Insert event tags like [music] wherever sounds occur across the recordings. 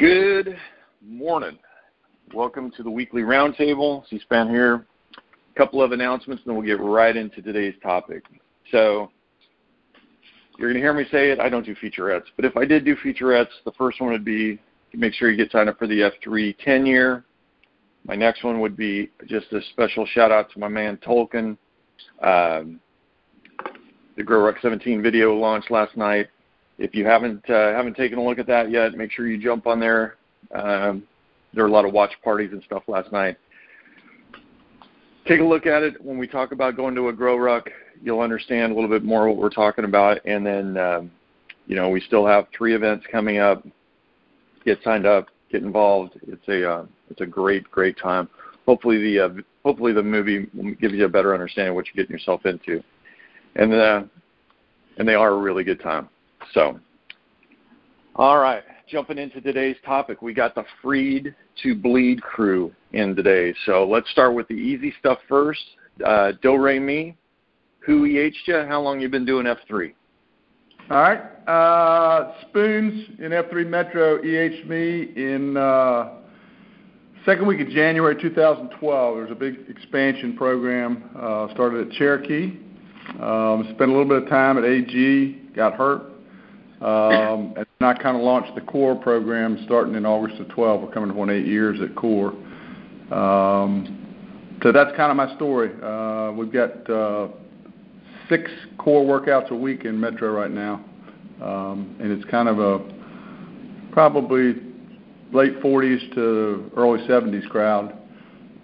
Good morning. Welcome to the weekly roundtable. C-SPAN here. A couple of announcements, and then we'll get right into today's topic. So, you're going to hear me say it. I don't do featurettes, but if I did do featurettes, the first one would be make sure you get signed up for the F3 10 year. My next one would be just a special shout out to my man Tolkien. Um, the GrowRuck 17 video launched last night if you haven't uh, haven't taken a look at that yet, make sure you jump on there. Um, there were a lot of watch parties and stuff last night. Take a look at it. When we talk about going to a grow ruck, you'll understand a little bit more what we're talking about. And then, um, you know, we still have three events coming up. Get signed up, get involved. It's a uh, it's a great great time. Hopefully the uh, hopefully the movie will give you a better understanding of what you're getting yourself into. And uh, and they are a really good time. So, all right, jumping into today's topic, we got the Free to Bleed crew in today. So let's start with the easy stuff first. Uh, Do Re Mi, who EH'd you? How long you been doing F3? All right, uh, Spoons in F3 Metro EH'd me in uh, second week of January 2012. There was a big expansion program uh, started at Cherokee. Um, spent a little bit of time at AG, got hurt, um, and I kind of launched the core program starting in August of 12. We're coming on eight years at core. Um, so that's kind of my story. Uh, we've got uh, six core workouts a week in Metro right now, um, and it's kind of a probably late 40s to early 70s crowd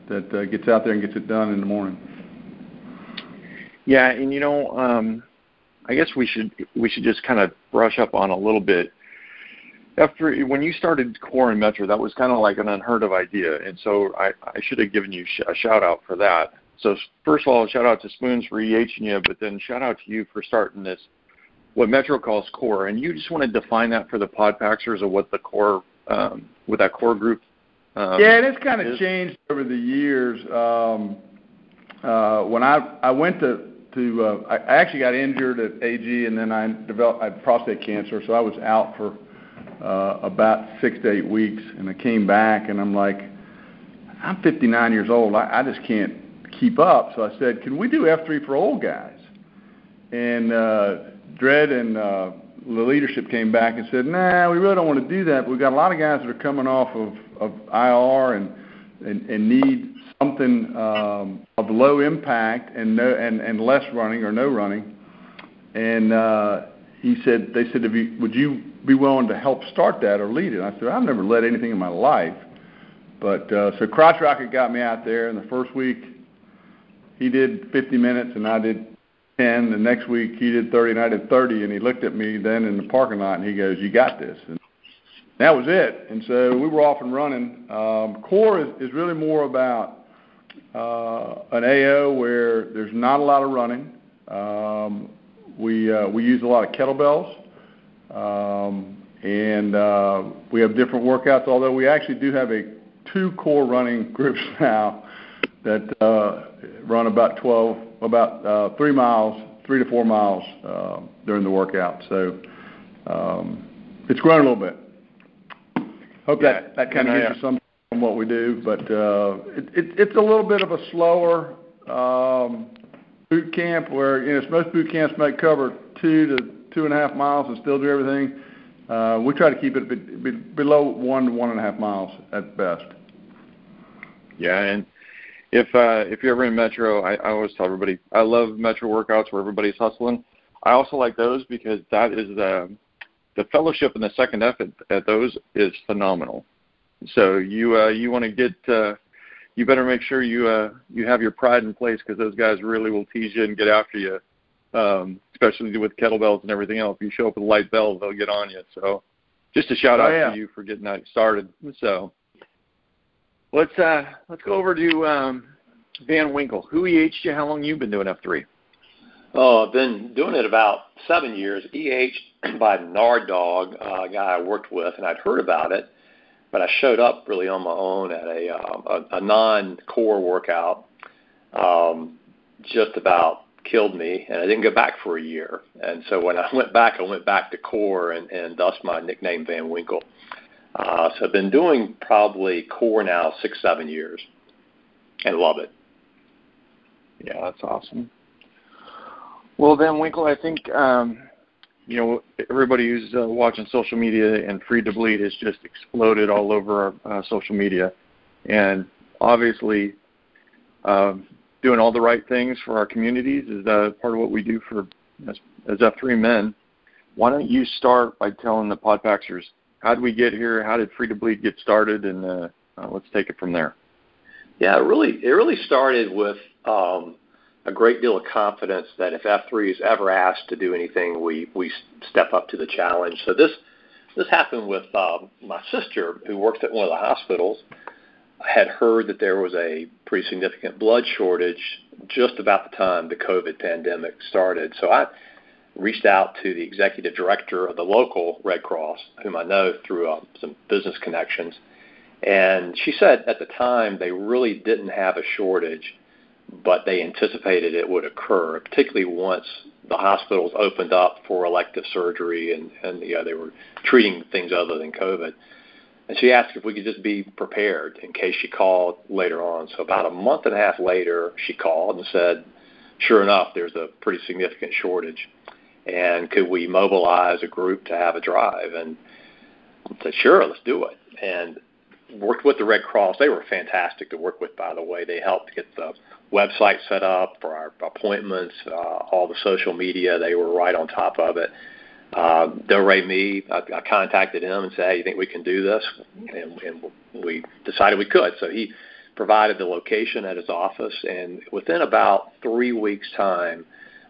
that uh, gets out there and gets it done in the morning. Yeah, and you know, um, I guess we should we should just kind of brush up on a little bit. After when you started Core and Metro, that was kind of like an unheard of idea, and so I, I should have given you a shout out for that. So first of all, shout out to Spoons for EHing you, but then shout out to you for starting this, what Metro calls Core, and you just want to define that for the Podpaxers of what the Core, um, with that Core group. Um, yeah, it's kind of changed over the years. Um, uh, when I I went to to uh, I, actually got injured at AG and then I developed I had prostate cancer, so I was out for uh, about six to eight weeks, and I came back and I'm like, I'm 59 years old, I, I just can't keep up. So I said, can we do F3 for old guys? And uh, Dred and uh, the leadership came back and said, nah, we really don't want to do that. But we've got a lot of guys that are coming off of, of IR and, and, and need something um, of low impact and no and, and less running or no running. And uh, he said, they said, you, would you be willing to help start that or lead it? And I said, I've never led anything in my life. But uh, so Crotch Rocket got me out there, and the first week he did 50 minutes, and I did 10. The next week he did 30, and I did 30. And he looked at me then in the parking lot, and he goes, "You got this." And that was it. And so we were off and running. Um, core is, is really more about an AO where there's not a lot of running. Um, we uh, we use a lot of kettlebells, um, and uh, we have different workouts. Although we actually do have a two core running [laughs] groups now that uh, run about 12, about uh, three miles, three to four miles uh, during the workout. So um, it's grown a little bit. Hope yeah. that that kind of gives you some on what we do, but uh, it, it, it's a little bit of a slower um, boot camp where you know most boot camps might cover two to two and a half miles and still do everything. Uh, we try to keep it be, be below one to one and a half miles at best. Yeah, and if uh, if you're ever in Metro, I, always tell everybody I love Metro workouts where everybody's hustling. I also like those because that is the fellowship and the second effort at those is phenomenal. So you uh, you want to get uh, you better make sure you uh, you have your pride in place because those guys really will tease you and get after you, um, especially with kettlebells and everything else. If you show up with light bells, they'll get on you. So just a shout oh, out yeah. to you for getting that started. So let's uh, let's go over to um, Van Winkle. Who EH'd you? How long you been doing F3? Oh, I've been doing it about seven years. EH by Nard Dog, uh, a guy I worked with, and I'd heard about it but I showed up really on my own at a uh, a, a non-core workout. Um, just about killed me, and I didn't go back for a year. And so when I [laughs] went back, I went back to core, and, and thus my nickname Van Winkle. Uh, so I've been doing probably core now six, seven years, and love it. Yeah, that's awesome. Well, Van Winkle, I think um, you know, everybody who's uh, watching social media and Free to Bleed has just exploded all over our uh, social media, and obviously, um, doing all the right things for our communities is uh, part of what we do for as, as F3 men. Why don't you start by telling the Podpaxers how did we get here? How did Free to Bleed get started? And uh, uh, let's take it from there. Yeah, it really, it really started with um, a great deal of confidence that if F3 is ever asked to do anything, we we step up to the challenge. So this this happened with um, my sister, who works at one of the hospitals. I had heard that there was a pretty significant blood shortage just about the time the COVID pandemic started. So I reached out to the executive director of the local Red Cross, whom I know through uh, some business connections, and she said at the time they really didn't have a shortage but they anticipated it would occur, particularly once the hospitals opened up for elective surgery and, and you know, they were treating things other than COVID. And she asked if we could just be prepared in case she called later on. So about a month and a half later, she called and said, sure enough, there's a pretty significant shortage. And could we mobilize a group to have a drive? And I said, sure, let's do it. And worked with the Red Cross. They were fantastic to work with, by the way. They helped get the website set up for our appointments, uh, all the social media. They were right on top of it. Uh, Do Re Mi, I, I contacted him and said, "Hey, you think we can do this?" And, and we decided we could. So he provided the location at his office, and within about three weeks' time,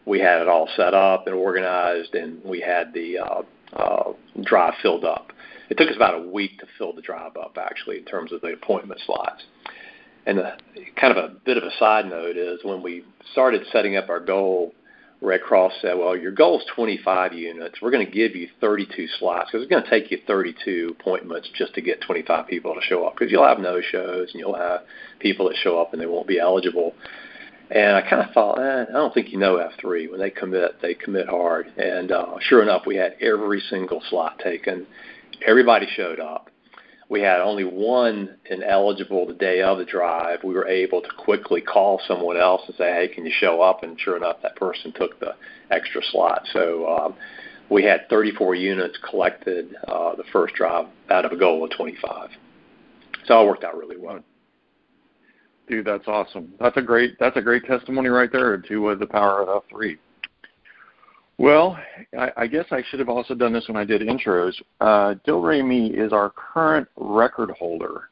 we had it all set up and organized, and we had the uh, uh, drive filled up. It took us about a week to fill the drive up, actually, in terms of the appointment slots. And the, kind of a bit of a side note is when we started setting up our goal, Red Cross said, well, your goal is 25 units. We're going to give you 32 slots because it's going to take you 32 appointments just to get 25 people to show up because you'll have no-shows and you'll have people that show up and they won't be eligible. And I kind of thought, eh, I don't think you know F3. When they commit, they commit hard. And uh, sure enough, we had every single slot taken. Everybody showed up we had only one ineligible the day of the drive, we were able to quickly call someone else and say, hey, can you show up? And sure enough, that person took the extra slot. So um, we had 34 units collected uh, the first drive out of a goal of 25. So it worked out really well. Dude, that's awesome. That's a great that's a great testimony right there to uh, the power of F3. Well, I, I guess I should have also done this when I did intros. Uh, Do Re Mi is our current record holder.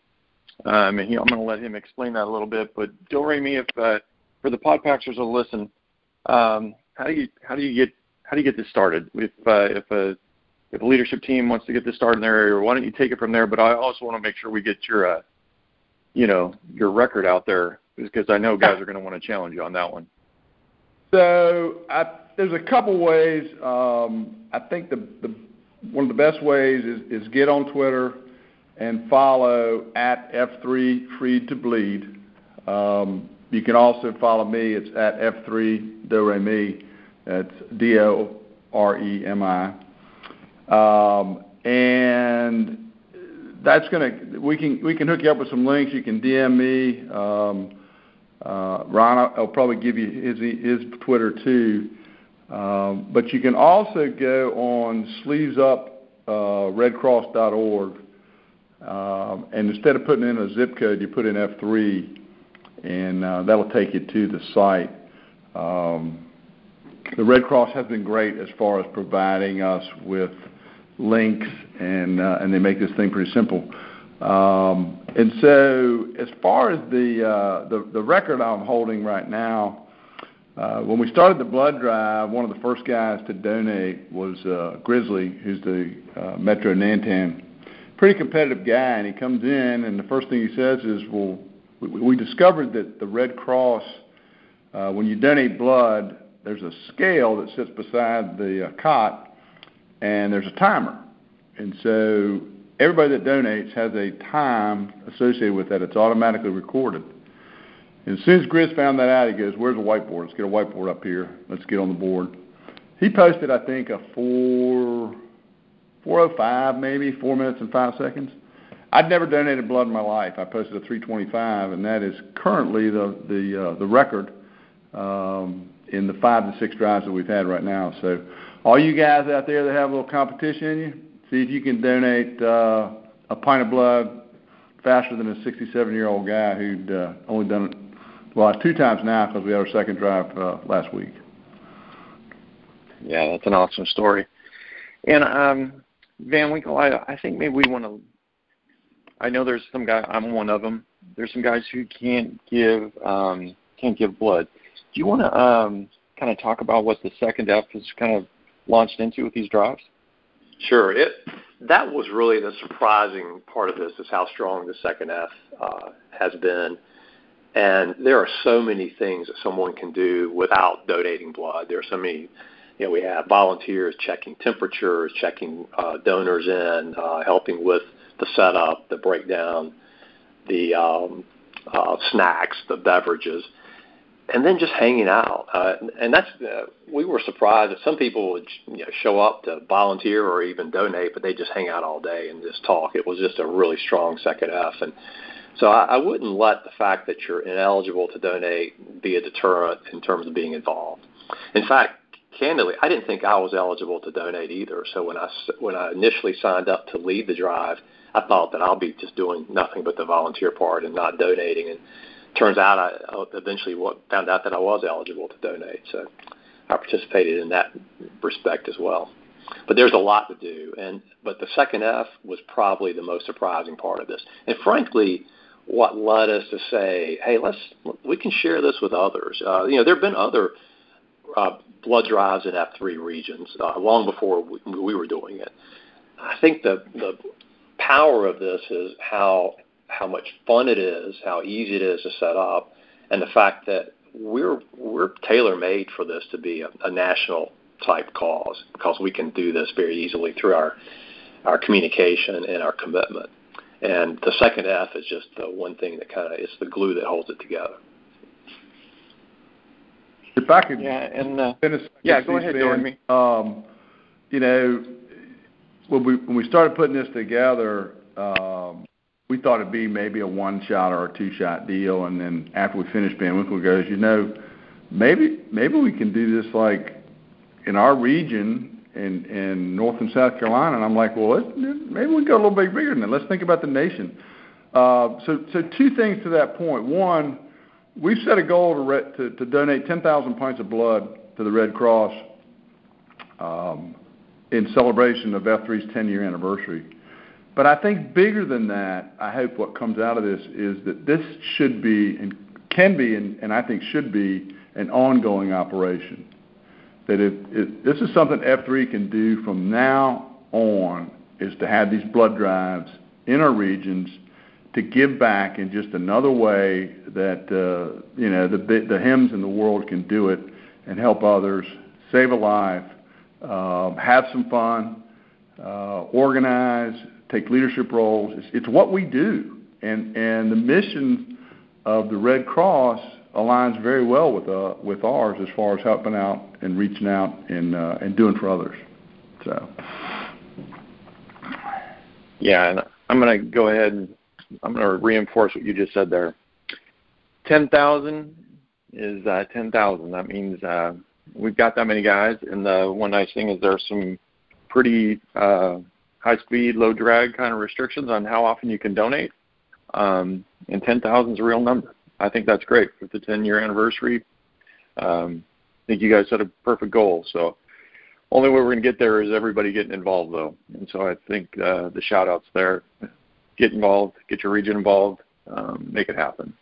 Um, and he, I'm going to let him explain that a little bit. But Do Re Mi, if uh, for the Podpaxers to listen, um, how do you how do you get how do you get this started? If uh, if a if a leadership team wants to get this started in their area, why don't you take it from there? But I also want to make sure we get your uh, you know your record out there because I know guys are going to want to challenge you on that one. So I there's a couple ways. Um, I think one of the best ways is, get on Twitter and follow at F3 Free to Bleed. Um, you can also follow me. It's at F3 Do Re That's D O R E M I. Um, and that's gonna we can we can hook you up with some links. You can DM me. Uh, Ron, I'll probably give you his his Twitter too. Um, but you can also go on sleevesupredcross.org, uh, um, and instead of putting in a zip code, you put in F3, and uh, that'll take you to the site. Um, the Red Cross has been great as far as providing us with links, and uh, and they make this thing pretty simple. Um, and so, as far as the, uh, the the record I'm holding right now, uh, when we started the blood drive, one of the first guys to donate was uh, Grizzly, who's the uh, Metro Nantan. Pretty competitive guy, and he comes in, and the first thing he says is, "Well, we, we discovered that the Red Cross, uh, when you donate blood, there's a scale that sits beside the uh, cot, and there's a timer, and so everybody that donates has a time associated with that. It's automatically recorded." And as soon as Grizz found that out, he goes, "Where's the whiteboard? Let's get a whiteboard up here. Let's get on the board." He posted, I think, a four, 405 maybe, four minutes and five seconds. I'd never donated blood in my life. I posted a 325, and that is currently the the uh, the record um, in the five to six drives that we've had right now. So, all you guys out there that have a little competition in you, see if you can donate uh, a pint of blood faster than a 67 year old guy who'd uh, only done it well two times now because we had our second drive uh, last week. Yeah, that's an awesome story. And um, Van Winkle, I, I think maybe we want to. I know there's some guy. I'm one of them. There's some guys who can't give um, can't give blood. Do you want to um, kind of talk about what the second F has kind of launched into with these drives? Sure. It that was really the surprising part of this is how strong the second F uh, has been. And there are so many things that someone can do without donating blood. There are so many, you know, we have volunteers checking temperatures, checking uh, donors in, uh, helping with the setup, the breakdown, the um, uh, snacks, the beverages, and then just hanging out. Uh, and that's uh, we were surprised that some people would you know, show up to volunteer or even donate, but they just hang out all day and just talk. It was just a really strong second F, and so I, I wouldn't let the fact that you're ineligible to donate be a deterrent in terms of being involved. In fact, candidly, I didn't think I was eligible to donate either. So when I when I initially signed up to lead the drive, I thought that I'll be just doing nothing but the volunteer part and not donating. And turns out I eventually found out that I was eligible to donate. So I participated in that respect as well. But there's a lot to do, and but the second F was probably the most surprising part of this. And frankly, what led us to say, hey, let's we can share this with others. Uh, you know, there have been other uh, blood drives in F3 regions uh, long before we, we were doing it. I think the the power of this is how how much fun it is, how easy it is to set up, and the fact that we're we're tailor made for this to be a, a national type cause because we can do this very easily through our our communication and our commitment. And the second F is just the one thing that kind of it's the glue that holds it together. If I could, yeah, and uh, yeah, go ahead, Jeremy. Um, you know, when we when we started putting this together, um, we thought it'd be maybe a one shot or a two shot deal, and then after we finished, Van Winkle goes, you know, maybe maybe we can do this like in our region in in North and South Carolina, and I'm like, well, let's, maybe we go a little bit bigger than that. Let's think about the nation. Uh, so, so two things to that point. One, we've set a goal to re- to, to donate 10,000 pints of blood to the Red Cross um, in celebration of F3's 10 year anniversary. But I think bigger than that, I hope what comes out of this is that this should be and can be, and, and I think should be, an ongoing operation that if, if this is something F3 can do from now on is to have these blood drives in our regions to give back in just another way that uh, you know the the Hims in the world can do it and help others, save a life, uh, have some fun, uh, organize, take leadership roles. It's, it's what we do, and and the mission of the Red Cross aligns very well with uh, with ours as far as helping out and reaching out and uh, and doing for others. So. Yeah, and I'm going to go ahead and I'm going to reinforce what you just said there. Ten thousand is uh, ten thousand. That means uh, we've got that many guys, and the one nice thing is there are some pretty uh, high speed, low drag kind of restrictions on how often you can donate. Um, and 10,000 is a real number. I think that's great for the 10 year anniversary. Um, I think you guys set a perfect goal. So, only way we're going to get there is everybody getting involved, though. And so I think uh, the shout outs there get involved, get your region involved, um, make it happen.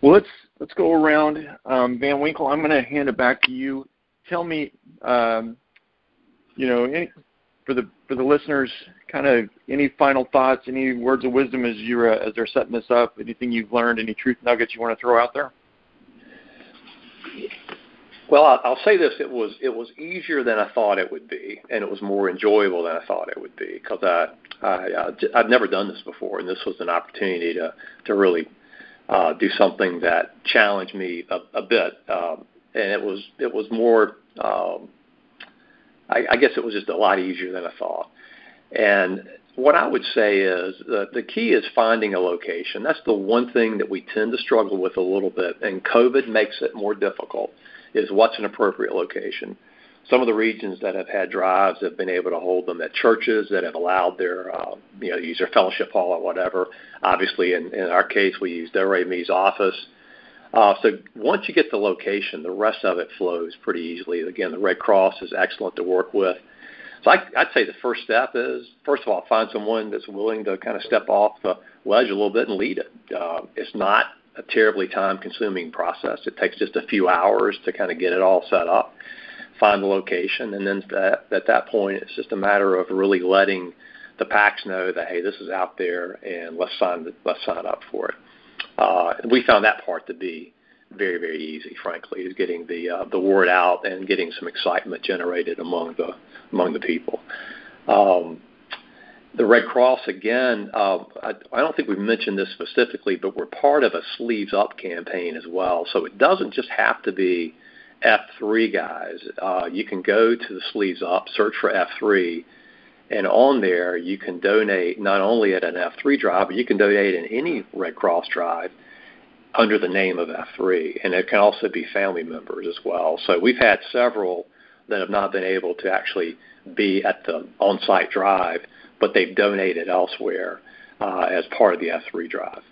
Well, let's let's go around. Um, Van Winkle, I'm going to hand it back to you. Tell me, um, you know, any, for the for the listeners, kind of any final thoughts, any words of wisdom as you uh, as they're setting this up? Anything you've learned? Any truth nuggets you want to throw out there? Well, I'll say this: it was it was easier than I thought it would be, and it was more enjoyable than I thought it would be because I, I I've never done this before, and this was an opportunity to to really uh, do something that challenged me a, a bit, um, and it was it was more. Um, I, I guess it was just a lot easier than I thought. And what I would say is the, key is finding a location. That's the one thing that we tend to struggle with a little bit, and COVID makes it more difficult. Is what's an appropriate location? Some of the regions that have had drives have been able to hold them at churches that have allowed their, uh, you know, use their fellowship hall or whatever. Obviously, in, our case, we use Do Re Mi's office. Uh, so once you get the location, the rest of it flows pretty easily. Again, the Red Cross is excellent to work with. So I, I'd say the first step is, first of all, find someone that's willing to kind of step off the ledge a little bit and lead it. Uh, it's not a terribly time-consuming process. It takes just a few hours to kind of get it all set up, find the location, and then that, at that point, it's just a matter of really letting the PAX know that hey, this is out there, and let's sign let's sign up for it. Uh, we found that part to be very very easy, frankly, is getting the uh, the word out and getting some excitement generated among the among the people. Um, the Red Cross, again, uh, I, I don't think we've mentioned this specifically, but we're part of a Sleeves Up campaign as well. So it doesn't just have to be F3 guys. Uh, you can go to the Sleeves Up, search for F3, and on there you can donate not only at an F3 drive, but you can donate in any Red Cross drive under the name of F3. And it can also be family members as well. So we've had several that have not been able to actually be at the on-site drive, but they've donated elsewhere uh, as part of the F3 drive.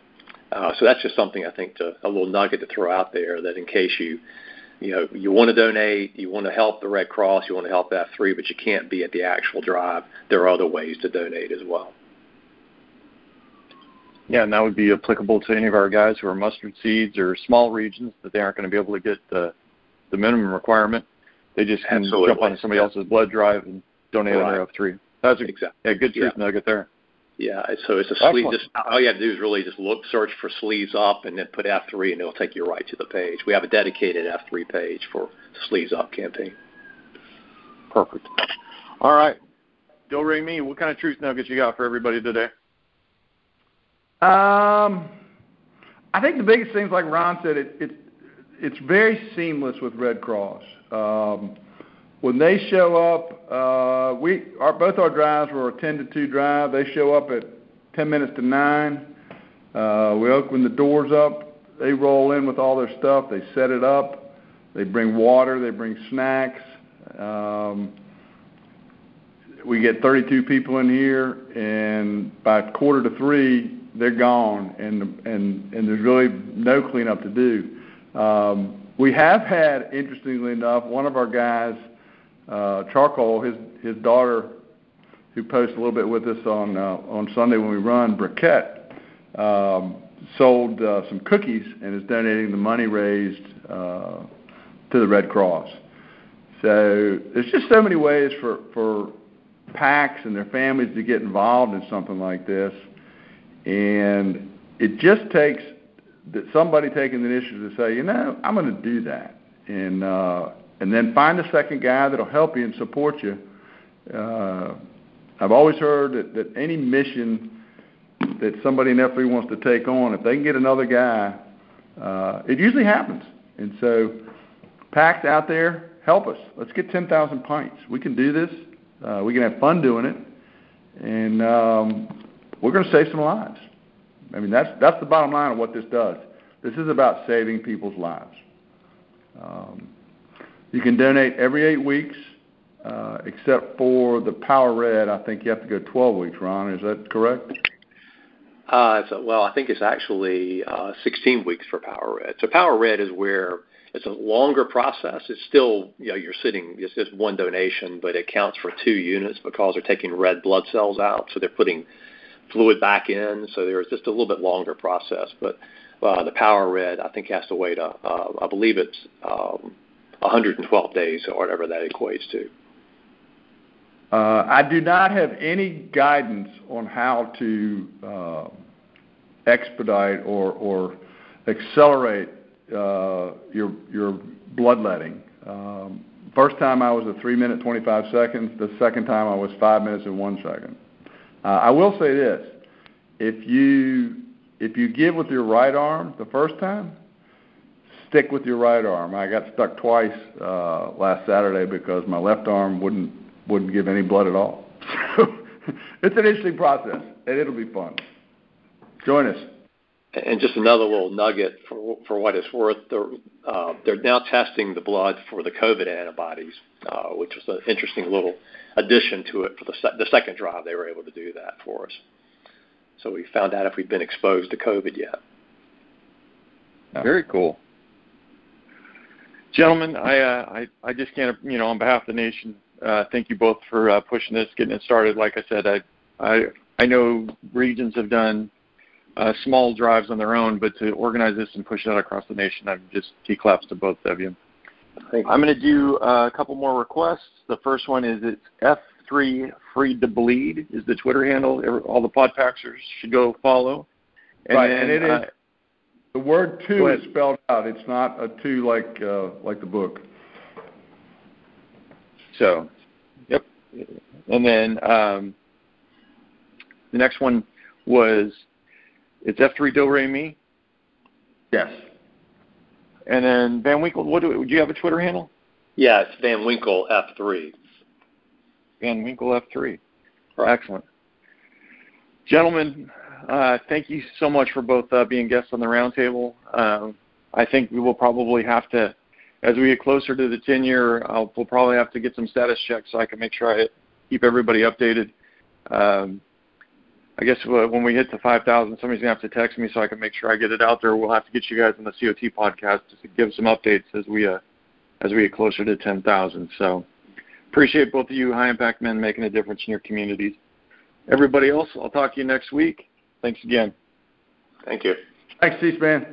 Uh, so that's just something I think to a little nugget to throw out there that in case you you know you want to donate, you want to help the Red Cross, you want to help F3, but you can't be at the actual drive. There are other ways to donate as well. Yeah, and that would be applicable to any of our guys who are mustard seeds or small regions that they aren't going to be able to get the the minimum requirement. They just can Absolutely. jump onto somebody else's blood drive and donate Right. on their F3. That's a Exactly. yeah, good truth Yeah. nugget there. Yeah, so it's a Excellent. sleeve. Just all you have to do is really just look, search for sleeves up, and then put F3, and it'll take you right to the page. We have a dedicated F3 page for sleeves up campaign. Perfect. All right. Do Re Mi, what kind of truth nuggets you got for everybody today? Um, I think the biggest things, like Ron said, it, it it's very seamless with Red Cross. Um, when they show up, uh, we our both our drives were a ten to two drive. They show up at ten minutes to nine. Uh, we open the doors up. They roll in with all their stuff. They set it up. They bring water. They bring snacks. Um, we get 32 people in here, and by quarter to three, they're gone, and and and there's really no cleanup to do. Um, we have had, interestingly enough, one of our guys, uh, Charcoal, his his daughter, who posts a little bit with us on uh, on Sunday when we run Briquette, um, sold uh, some cookies and is donating the money raised uh, to the Red Cross. So there's just so many ways for for PAX and their families to get involved in something like this, and it just takes that somebody taking the initiative to say, you know, I'm going to do that, and uh, and then find a second guy that'll help you and support you. Uh, I've always heard that, that any mission that somebody in F3 wants to take on, if they can get another guy, uh, it usually happens. And so, PAX out there, help us. Let's get 10,000 pints. We can do this. Uh, we can have fun doing it, and um, we're going to save some lives. I mean, that's that's the bottom line of what this does. This is about saving people's lives. Um, you can donate every eight weeks, uh, except for the Power Red. I think you have to go 12 weeks. Ron, is that correct? Uh, so, well, I think it's actually uh, 16 weeks for Power Red. So Power Red is where it's a longer process. It's still, you know, you're sitting, it's just one donation, but it counts for two units because they're taking red blood cells out. So they're putting fluid back in. So there's just a little bit longer process. But uh, the Power Red, I think, has to wait, uh, uh, I believe it's um, 112 days or whatever that equates to. Uh, I do not have any guidance on how to uh, expedite or, or accelerate uh, your your bloodletting. Um, first time I was a three minute 25 seconds. The second time I was five minutes and one second. Uh, I will say this: if you if you give with your right arm the first time, stick with your right arm. I got stuck twice uh, last Saturday because my left arm wouldn't wouldn't give any blood at all. [laughs] So [laughs] it's an interesting process, and it'll be fun. Join us. And just another little nugget for for what it's worth, they're, uh, they're now testing the blood for the COVID antibodies, uh, which was an interesting little addition to it for the, the second drive. They were able to do that for us. So we found out if we'd been exposed to COVID yet. Very cool. Gentlemen, I, uh, I I just can't, you know, on behalf of the nation, thank you both for pushing this, getting it started. Like I said, I I I know regions have done uh, small drives on their own, but to organize this and push it out across the nation, I'm just key claps to both of you. I'm going to do uh, a couple more requests. The first one is it's F3 Free to Bleed is the Twitter handle. All the podpaxers should go follow. And right, then, and it is uh, the word two is spelled out. It's not a two like uh, like the book. So, yep. And then um, the next one was it's F3 Do Re Mi. Yes. And then Van Winkle, what do, do you have a Twitter handle? Yeah, it's Van Winkle F3. Van Winkle F3. Right. Excellent. Gentlemen, uh, thank you so much for both uh, being guests on the roundtable. Um, I think we will probably have to, as we get closer to the 10 year, I'll, we'll probably have to get some status checks so I can make sure I keep everybody updated. Um, I guess when we hit the 5,000, somebody's going to have to text me so I can make sure I get it out there. We'll have to get you guys on the COT podcast just to give some updates as we uh, as we get closer to 10,000. So appreciate both of you high impact men making a difference in your communities. Everybody else, I'll talk to you next week. Thanks again. Thank you. Thanks, C-SPAN.